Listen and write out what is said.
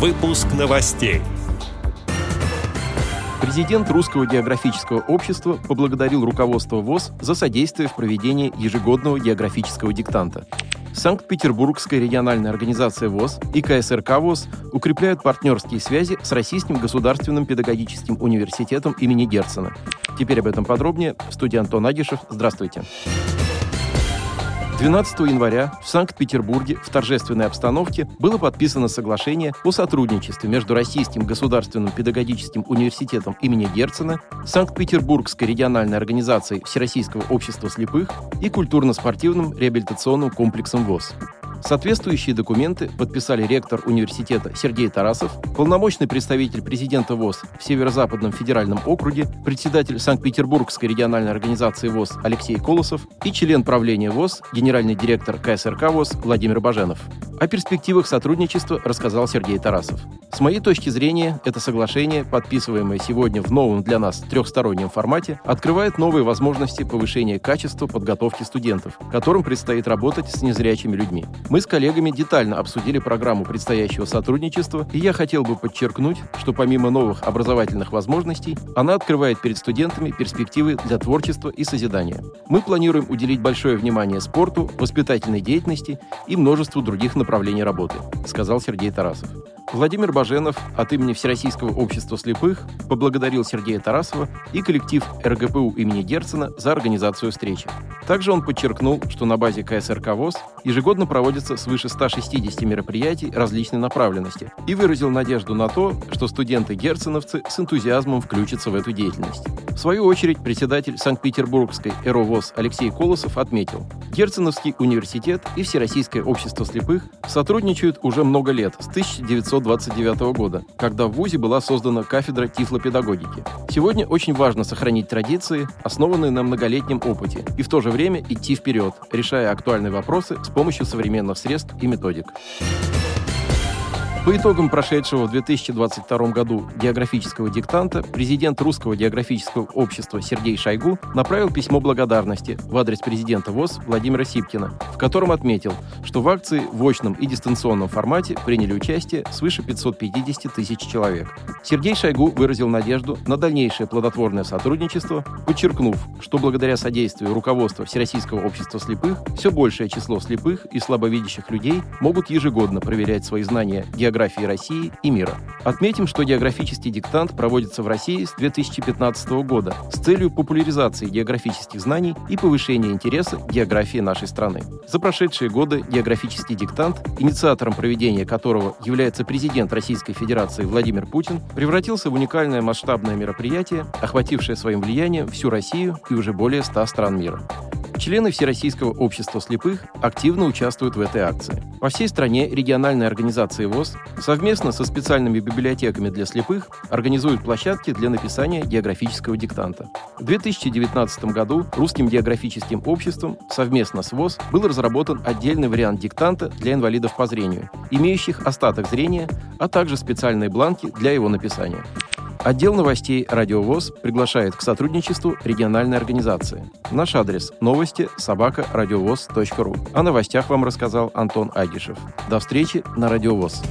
Выпуск новостей. Президент Русского географического общества поблагодарил руководство ВОЗ за содействие в проведении ежегодного географического диктанта. Санкт-Петербургская региональная организация ВОЗ и КСРК ВОЗ укрепляют партнерские связи с Российским государственным педагогическим университетом имени Герцена. Теперь об этом подробнее. В студии Антон Агишев. Здравствуйте. 12 января в Санкт-Петербурге в торжественной обстановке было подписано соглашение о сотрудничестве между Российским государственным педагогическим университетом имени Герцена, Санкт-Петербургской региональной организацией Всероссийского общества слепых и культурно-спортивным реабилитационным комплексом ВОЗ. Соответствующие документы подписали ректор университета Сергей Тарасов, полномочный представитель президента ВОЗ в Северо-Западном федеральном округе, председатель Санкт-Петербургской региональной организации ВОЗ Алексей Колосов и член правления ВОЗ, генеральный директор КСРК ВОЗ Владимир Баженов. О перспективах сотрудничества рассказал Сергей Тарасов. С моей точки зрения, это соглашение, подписываемое сегодня в новом для нас трехстороннем формате, открывает новые возможности повышения качества подготовки студентов, которым предстоит работать с незрячими людьми. Мы с коллегами детально обсудили программу предстоящего сотрудничества, и я хотел бы подчеркнуть, что помимо новых образовательных возможностей, она открывает перед студентами перспективы для творчества и созидания. Мы планируем уделить большое внимание спорту, воспитательной деятельности и множеству других направлений направлений работы, сказал Сергей Тарасов. Владимир Баженов от имени Всероссийского общества слепых поблагодарил Сергея Тарасова и коллектив РГПУ имени Герцена за организацию встречи. Также он подчеркнул, что на базе КСРК ВОЗ ежегодно проводится свыше 160 мероприятий различной направленности и выразил надежду на то, что студенты-герценовцы с энтузиазмом включатся в эту деятельность. В свою очередь, председатель Санкт-Петербургской ЭРОВОЗ Алексей Колосов отметил, Герценовский университет и Всероссийское общество слепых сотрудничают уже много лет, с 1900 1929 года, когда в ВУЗе была создана кафедра тифлопедагогики. Сегодня очень важно сохранить традиции, основанные на многолетнем опыте, и в то же время идти вперед, решая актуальные вопросы с помощью современных средств и методик. По итогам прошедшего в 2022 году географического диктанта президент Русского географического общества Сергей Шойгу направил письмо благодарности в адрес президента ВОЗ Владимира Сипкина, в котором отметил, что в акции в очном и дистанционном формате приняли участие свыше 550 тысяч человек. Сергей Шойгу выразил надежду на дальнейшее плодотворное сотрудничество, подчеркнув, что благодаря содействию руководства Всероссийского общества слепых все большее число слепых и слабовидящих людей могут ежегодно проверять свои знания географии географии России и мира. Отметим, что географический диктант проводится в России с 2015 года с целью популяризации географических знаний и повышения интереса к географии нашей страны. За прошедшие годы географический диктант, инициатором проведения которого является президент Российской Федерации Владимир Путин, превратился в уникальное масштабное мероприятие, охватившее своим влиянием всю Россию и уже более 100 стран мира. Члены Всероссийского общества слепых активно участвуют в этой акции. По всей стране региональные организации ВОЗ совместно со специальными библиотеками для слепых организуют площадки для написания географического диктанта. В 2019 году Русским географическим обществом совместно с ВОЗ был разработан отдельный вариант диктанта для инвалидов по зрению, имеющих остаток зрения, а также специальные бланки для его написания. Отдел новостей «Радиовоз» приглашает к сотрудничеству региональной организации. Наш адрес – новости собака радиовоз.ру. О новостях вам рассказал Антон Агишев. До встречи на «Радиовоз».